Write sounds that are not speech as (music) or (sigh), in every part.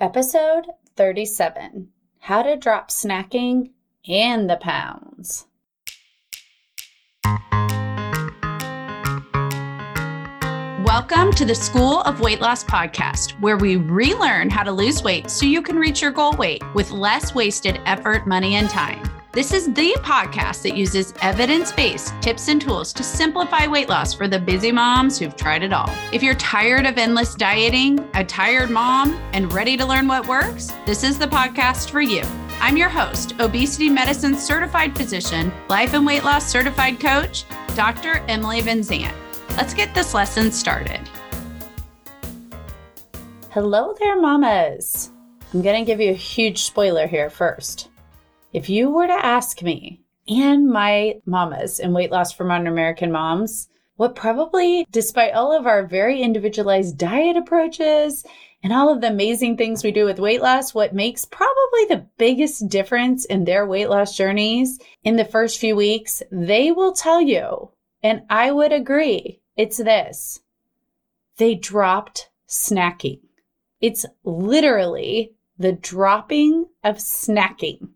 Episode 37 How to Drop Snacking and the Pounds. Welcome to the School of Weight Loss podcast, where we relearn how to lose weight so you can reach your goal weight with less wasted effort, money, and time. This is the podcast that uses evidence based tips and tools to simplify weight loss for the busy moms who've tried it all. If you're tired of endless dieting, a tired mom, and ready to learn what works, this is the podcast for you. I'm your host, obesity medicine certified physician, life and weight loss certified coach, Dr. Emily VinZant. Let's get this lesson started. Hello there, mamas. I'm going to give you a huge spoiler here first. If you were to ask me and my mamas in Weight Loss for Modern American Moms, what probably, despite all of our very individualized diet approaches and all of the amazing things we do with weight loss, what makes probably the biggest difference in their weight loss journeys in the first few weeks, they will tell you, and I would agree, it's this. They dropped snacking. It's literally the dropping of snacking.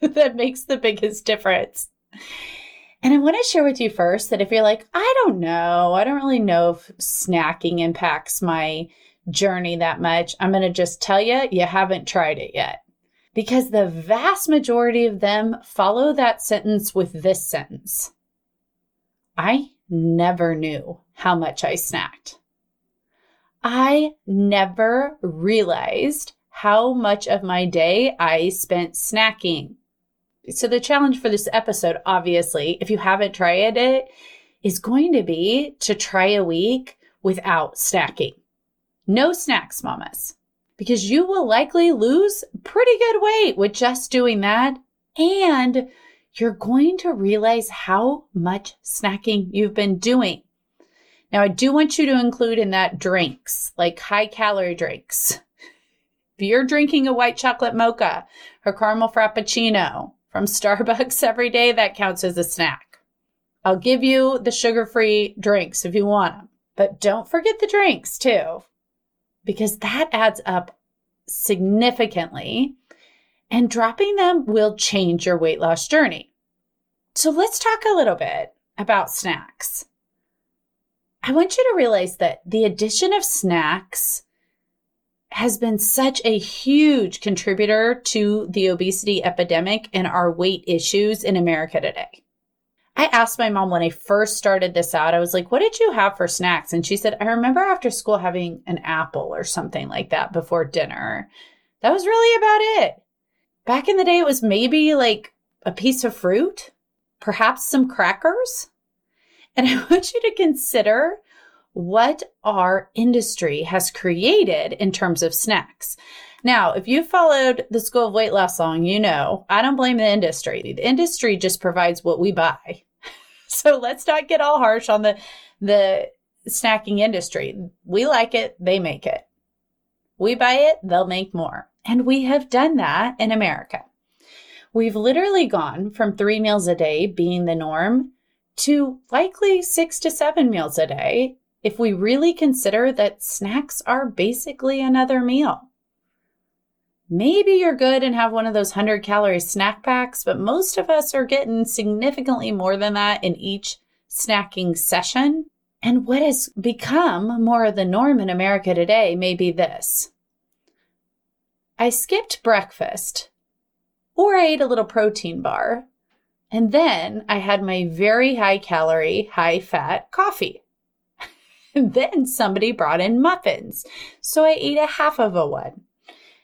(laughs) that makes the biggest difference. And I want to share with you first that if you're like, I don't know, I don't really know if snacking impacts my journey that much, I'm going to just tell you, you haven't tried it yet. Because the vast majority of them follow that sentence with this sentence I never knew how much I snacked. I never realized how much of my day I spent snacking. So, the challenge for this episode, obviously, if you haven't tried it, is going to be to try a week without snacking. No snacks, mamas, because you will likely lose pretty good weight with just doing that. And you're going to realize how much snacking you've been doing. Now, I do want you to include in that drinks, like high calorie drinks. If you're drinking a white chocolate mocha or caramel frappuccino, from (laughs) Starbucks every day, that counts as a snack. I'll give you the sugar free drinks if you want them, but don't forget the drinks too, because that adds up significantly and dropping them will change your weight loss journey. So let's talk a little bit about snacks. I want you to realize that the addition of snacks has been such a huge contributor to the obesity epidemic and our weight issues in America today. I asked my mom when I first started this out, I was like, What did you have for snacks? And she said, I remember after school having an apple or something like that before dinner. That was really about it. Back in the day, it was maybe like a piece of fruit, perhaps some crackers. And (laughs) I want you to consider what our industry has created in terms of snacks. Now, if you followed the School of Weight Loss long, you know I don't blame the industry. The industry just provides what we buy. (laughs) So let's not get all harsh on the the snacking industry. We like it, they make it. We buy it, they'll make more. And we have done that in America. We've literally gone from three meals a day being the norm to likely six to seven meals a day if we really consider that snacks are basically another meal. Maybe you're good and have one of those 100 calorie snack packs, but most of us are getting significantly more than that in each snacking session. And what has become more of the norm in America today may be this I skipped breakfast, or I ate a little protein bar, and then I had my very high calorie, high fat coffee. And (laughs) then somebody brought in muffins. So I ate a half of a one.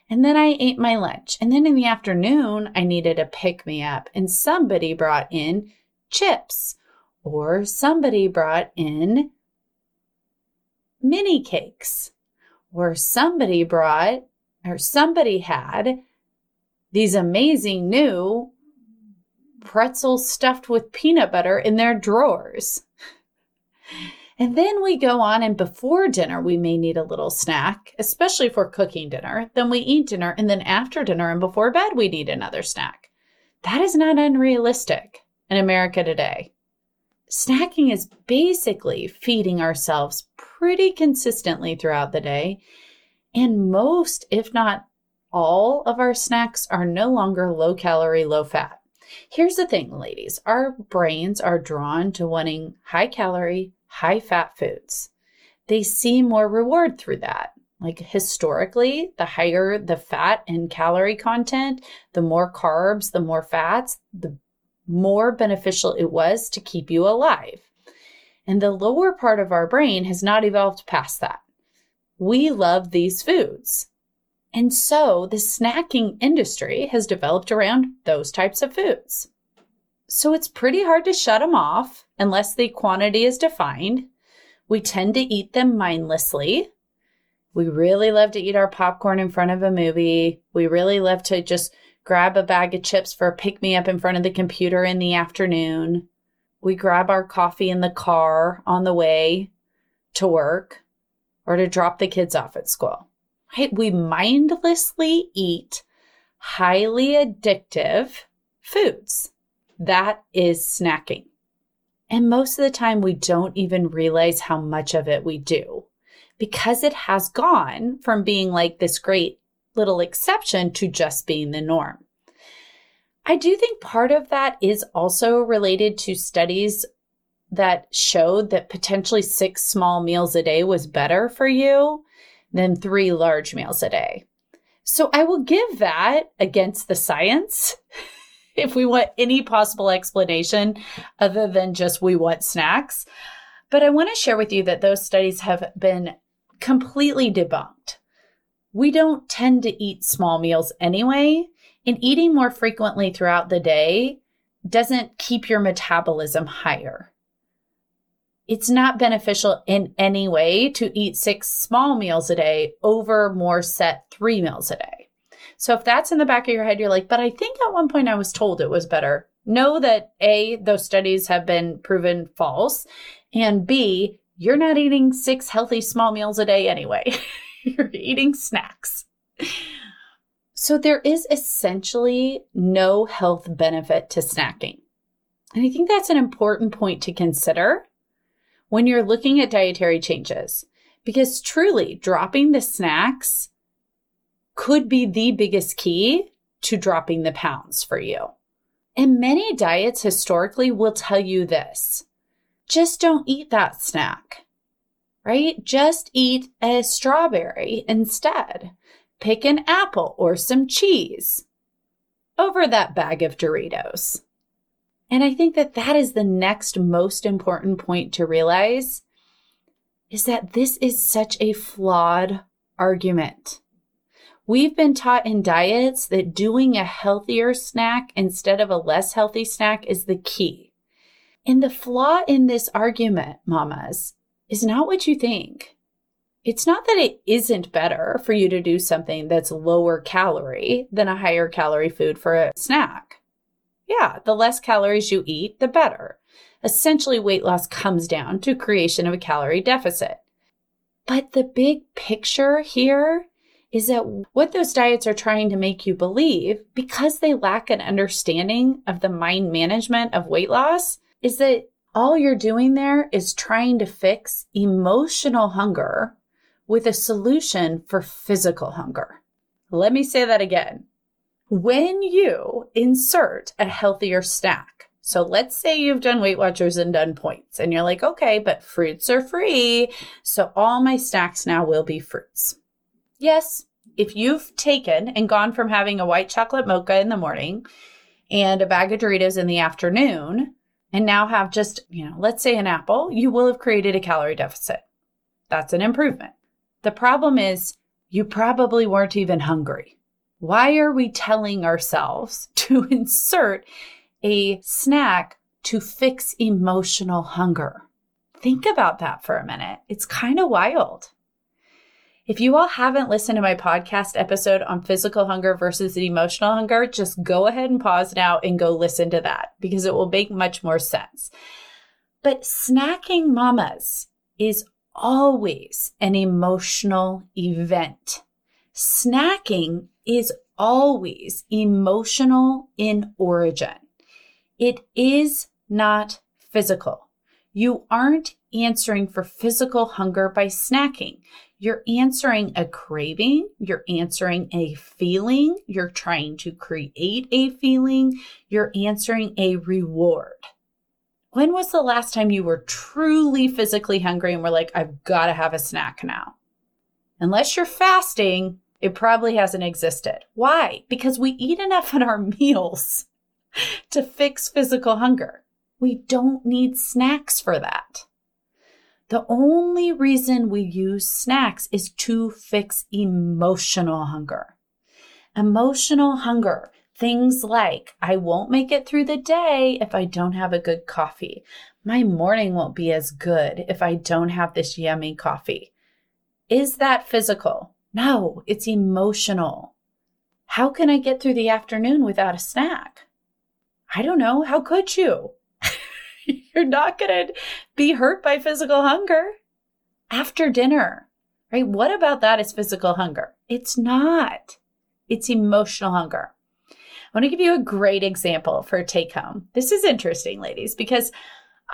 And then I ate my lunch. And then in the afternoon, I needed a pick me up. And somebody brought in chips or somebody brought in mini cakes or somebody brought or somebody had these amazing new pretzels stuffed with peanut butter in their drawers. (laughs) And then we go on, and before dinner, we may need a little snack, especially for cooking dinner. Then we eat dinner, and then after dinner and before bed, we need another snack. That is not unrealistic in America today. Snacking is basically feeding ourselves pretty consistently throughout the day. And most, if not all, of our snacks are no longer low calorie, low fat. Here's the thing, ladies our brains are drawn to wanting high calorie, high fat foods. They see more reward through that. Like historically, the higher the fat and calorie content, the more carbs, the more fats, the more beneficial it was to keep you alive. And the lower part of our brain has not evolved past that. We love these foods. And so the snacking industry has developed around those types of foods. So it's pretty hard to shut them off unless the quantity is defined. We tend to eat them mindlessly. We really love to eat our popcorn in front of a movie. We really love to just grab a bag of chips for a pick me up in front of the computer in the afternoon. We grab our coffee in the car on the way to work or to drop the kids off at school. Right? We mindlessly eat highly addictive foods. That is snacking. And most of the time, we don't even realize how much of it we do because it has gone from being like this great little exception to just being the norm. I do think part of that is also related to studies that showed that potentially six small meals a day was better for you than three large meals a day. So I will give that against the science (laughs) if we want any possible explanation other than just we want snacks. But I want to share with you that those studies have been completely debunked. We don't tend to eat small meals anyway, and eating more frequently throughout the day doesn't keep your metabolism higher. It's not beneficial in any way to eat six small meals a day over more set three meals a day. So if that's in the back of your head, you're like, but I think at one point I was told it was better. Know that A, those studies have been proven false, and B, you're not eating six healthy small meals a day anyway. (laughs) you're eating snacks. So there is essentially no health benefit to snacking. And I think that's an important point to consider when you're looking at dietary changes because truly dropping the snacks could be the biggest key to dropping the pounds for you. And many diets historically will tell you this just don't eat that snack, right? Just eat a strawberry instead. Pick an apple or some cheese over that bag of Doritos. And I think that that is the next most important point to realize is that this is such a flawed argument. We've been taught in diets that doing a healthier snack instead of a less healthy snack is the key. And the flaw in this argument, mamas, is not what you think. It's not that it isn't better for you to do something that's lower calorie than a higher calorie food for a snack. Yeah, the less calories you eat, the better. Essentially, weight loss comes down to creation of a calorie deficit. But the big picture here is that what those diets are trying to make you believe, because they lack an understanding of the mind management of weight loss, is that all you're doing there is trying to fix emotional hunger with a solution for physical hunger. Let me say that again. When you insert a healthier snack, so let's say you've done Weight Watchers and done points, and you're like, okay, but fruits are free. So all my snacks now will be fruits. Yes, if you've taken and gone from having a white chocolate mocha in the morning and a bag of Doritos in the afternoon, and now have just, you know, let's say an apple, you will have created a calorie deficit. That's an improvement. The problem is you probably weren't even hungry. Why are we telling ourselves (laughs) to insert a snack to fix emotional hunger? Think about that for a minute. It's kind of wild. If you all haven't listened to my podcast episode on physical hunger versus emotional hunger, just go ahead and pause now and go listen to that because it will make much more sense. But snacking mamas is always an emotional event. Snacking is always emotional in origin. It is not physical. You aren't answering for physical hunger by snacking. You're answering a craving, you're answering a feeling, you're trying to create a feeling, you're answering a reward. When was the last time you were truly physically hungry and were like, I've got to have a snack now? Unless you're fasting, it probably hasn't existed. Why? Because we eat enough in our (laughs) meals to fix physical hunger. We don't need snacks for that. The only reason we use snacks is to fix emotional hunger. Emotional hunger, things like I won't make it through the day if I don't have a good coffee. My morning won't be as good if I don't have this yummy coffee. Is that physical? No, it's emotional. How can I get through the afternoon without a snack? I don't know. How could you? You're not going to be hurt by physical hunger after dinner, right? What about that is physical hunger? It's not. It's emotional hunger. I want to give you a great example for take home. This is interesting, ladies, because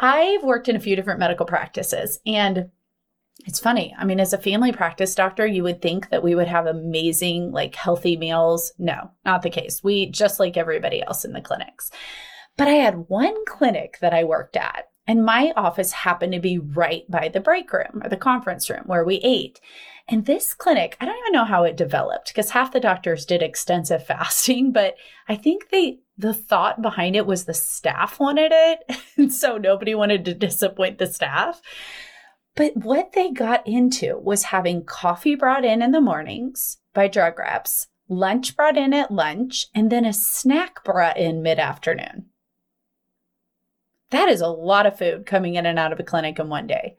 I've worked in a few different medical practices and it's funny. I mean, as a family practice doctor, you would think that we would have amazing, like healthy meals. No, not the case. We just like everybody else in the clinics. But I had one clinic that I worked at, and my office happened to be right by the break room or the conference room where we ate. And this clinic, I don't even know how it developed because half the doctors did extensive (laughs) fasting, but I think they the thought behind it was the staff wanted it. (laughs) And so nobody wanted to disappoint the staff. But what they got into was having coffee brought in in the mornings by drug reps, lunch brought in at lunch, and then a snack brought in mid afternoon. That is a lot of food coming in and out of a clinic in one day.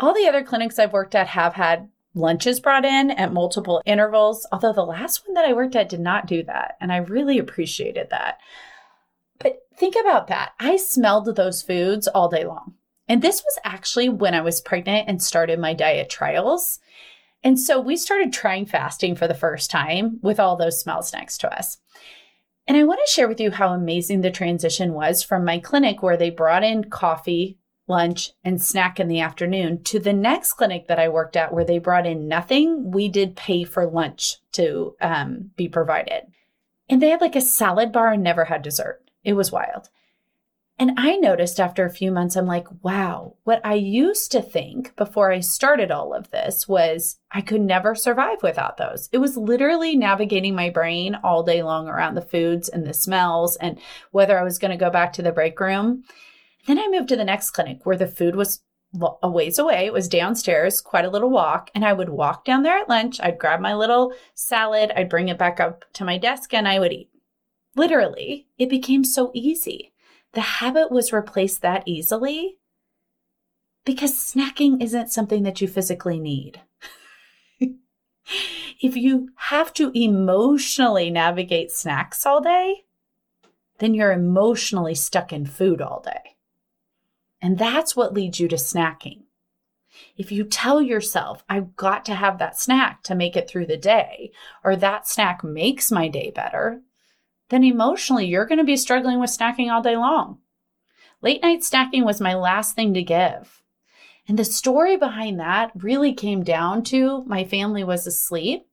All the other clinics I've worked at have had lunches brought in at multiple intervals, although the last one that I worked at did not do that. And I really appreciated that. But think about that. I smelled those foods all day long. And this was actually when I was pregnant and started my diet trials. And so we started trying fasting for the first time with all those smells next to us. And I want to share with you how amazing the transition was from my clinic where they brought in coffee, lunch, and snack in the afternoon to the next clinic that I worked at where they brought in nothing. We did pay for lunch to um, be provided. And they had like a salad bar and never had dessert. It was wild. And I noticed after a few months, I'm like, wow, what I used to think before I started all of this was I could never survive without those. It was literally navigating my brain all day long around the foods and the smells and whether I was going to go back to the break room. Then I moved to the next clinic where the food was a ways away. It was downstairs, quite a little walk. And I would walk down there at lunch. I'd grab my little salad, I'd bring it back up to my desk, and I would eat. Literally, it became so easy the habit was replaced that easily because snacking isn't something that you physically need. (laughs) if you have to emotionally navigate snacks all day, then you're emotionally stuck in food all day. And that's what leads you to snacking. If you tell yourself, I've got to have that snack to make it through the day, or that snack makes my day better, then emotionally you're going to be struggling with snacking all day long. Late night snacking was my last thing to give. And the story behind that really came down to my family was asleep.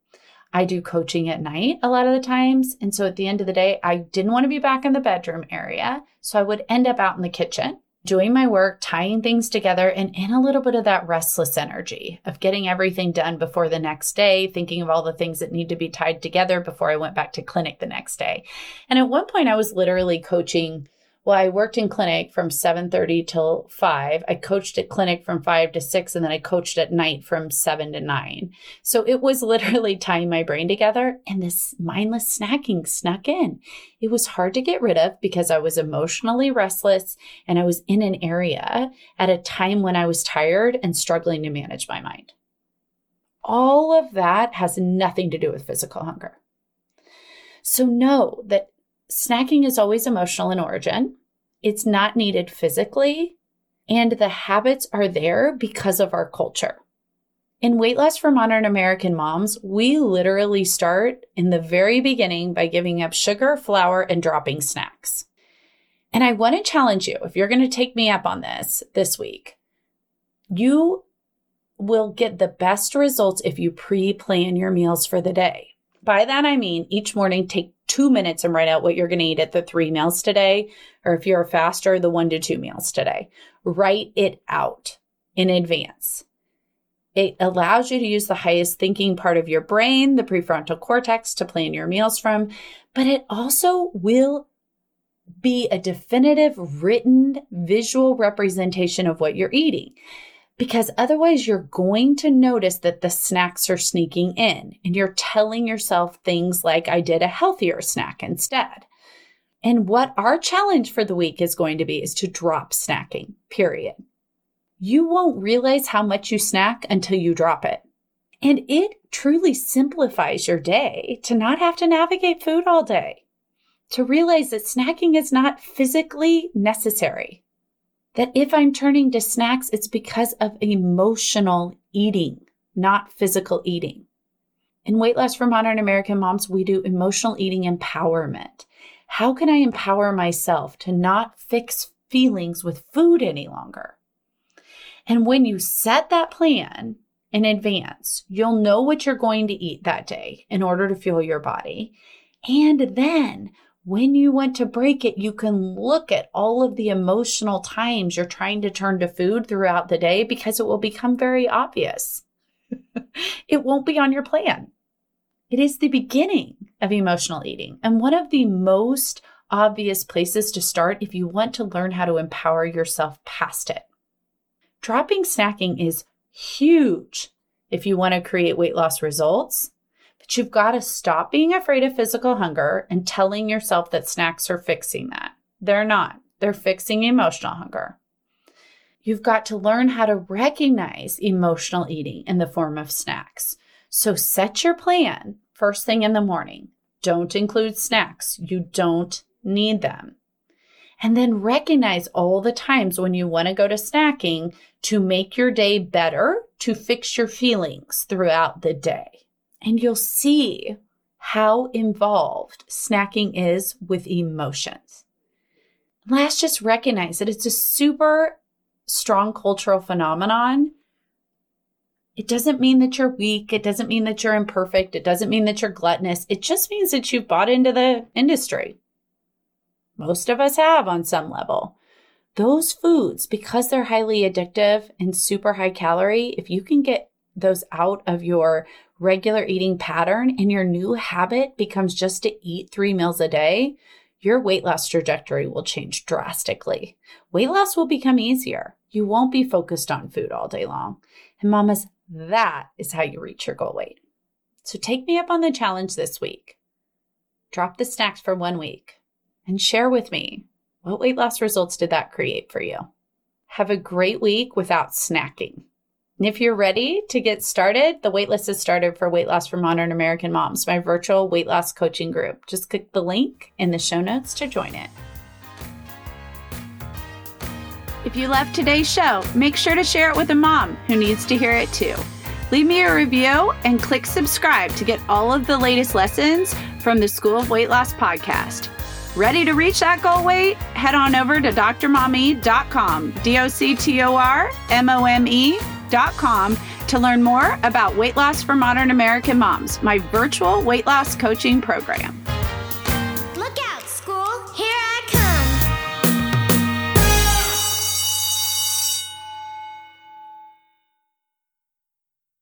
I do coaching at night a lot of the times. And so at the end of the day, I didn't want to be back in the bedroom area. So I would end up out in the kitchen doing my work, tying things together, and in a little bit of that restless energy of getting everything done before the next day, thinking of all the things that need to be tied together before I went back to clinic the next day. And at one point, I was literally coaching well i worked in clinic from 7.30 till 5 i coached at clinic from 5 to 6 and then i coached at night from 7 to 9 so it was (laughs) literally tying my brain together and this mindless snacking snuck in. It was hard to get rid of because i was emotionally restless and i was in an area at a time when i was tired and struggling to manage my mind. All of that has nothing to do with physical hunger. So know that snacking is always emotional in origin. It's not needed physically, and the habits are there because of our culture. In Weight Loss for Modern American Moms, we literally start in the very beginning by giving up sugar, flour, and dropping snacks. And I want to challenge you if you're going to take me up on this this week, you will get the best results if you pre plan your meals for the day. By that, I mean each morning take two minutes and write out what you're going to eat at the three meals today, or if you're a faster, the one to two meals today. Write it out in advance. It allows you to use the highest thinking part of your brain, the prefrontal cortex, to plan your meals from, but it also will be a definitive written visual representation of what you're eating. Because otherwise, you're going to notice that the snacks are sneaking in and you're telling yourself things like, I did a healthier snack instead. And what our challenge for the week is going to be is to drop snacking, period. You won't realize how much you snack until you drop it. And it truly simplifies your day to not have to navigate food all day to realize that snacking is not physically necessary. That if I'm turning to snacks, it's because of emotional eating, not physical eating. In Weight Loss for Modern American Moms, we do emotional eating empowerment. How can I empower myself to not fix feelings with food any longer? And when you set that plan in advance, you'll know what you're going to eat that day in order to fuel your body. And then when you want to break it, you can look at all of the emotional times you're trying to turn to food throughout the day because it will become very obvious. (laughs) it won't be on your plan. It is the beginning of emotional eating and one of the most obvious places to start if you want to learn how to empower yourself past it. Dropping snacking is huge if you want to create weight loss results but you've got to stop being afraid of physical hunger and telling yourself that snacks are fixing that. They're not, they're fixing emotional hunger. You've got to learn how to recognize emotional eating in the form of snacks. So set your plan first thing in the morning. Don't include snacks. You don't need them. And then recognize all the times when you want to go to snacking to make your day better, to fix your feelings throughout the day and you'll see how involved snacking is with emotions. Let's just recognize that it's a super strong cultural phenomenon. It doesn't mean that you're weak. It doesn't mean that you're imperfect. It doesn't mean that you're gluttonous. It just means that you've bought into the industry. Most of us have on some level. Those foods, because they're highly addictive and super high calorie, if you can get those out of your regular eating pattern and your new habit becomes just to eat three meals a day, your weight loss trajectory will change drastically. Weight loss will become easier. You won't be focused on food all day long. And mamas, that is how you reach your goal weight. So take me up on the challenge this week. Drop the snacks for one week and share with me what weight loss results did that create for you. Have a great week without snacking. And if you're ready to get started, the waitlist is started for Weight Loss for Modern American Moms, my virtual weight loss coaching group. Just click the link in the show notes to join it. If you loved today's show, make sure to share it with a mom who needs to hear it too. Leave me a review and click subscribe to get all of the latest lessons from the School of Weight Loss podcast. Ready to reach that goal weight? Head on over to drmome.com, D O C T O R M O M E to learn more about weight loss for modern American moms, my virtual weight loss coaching program.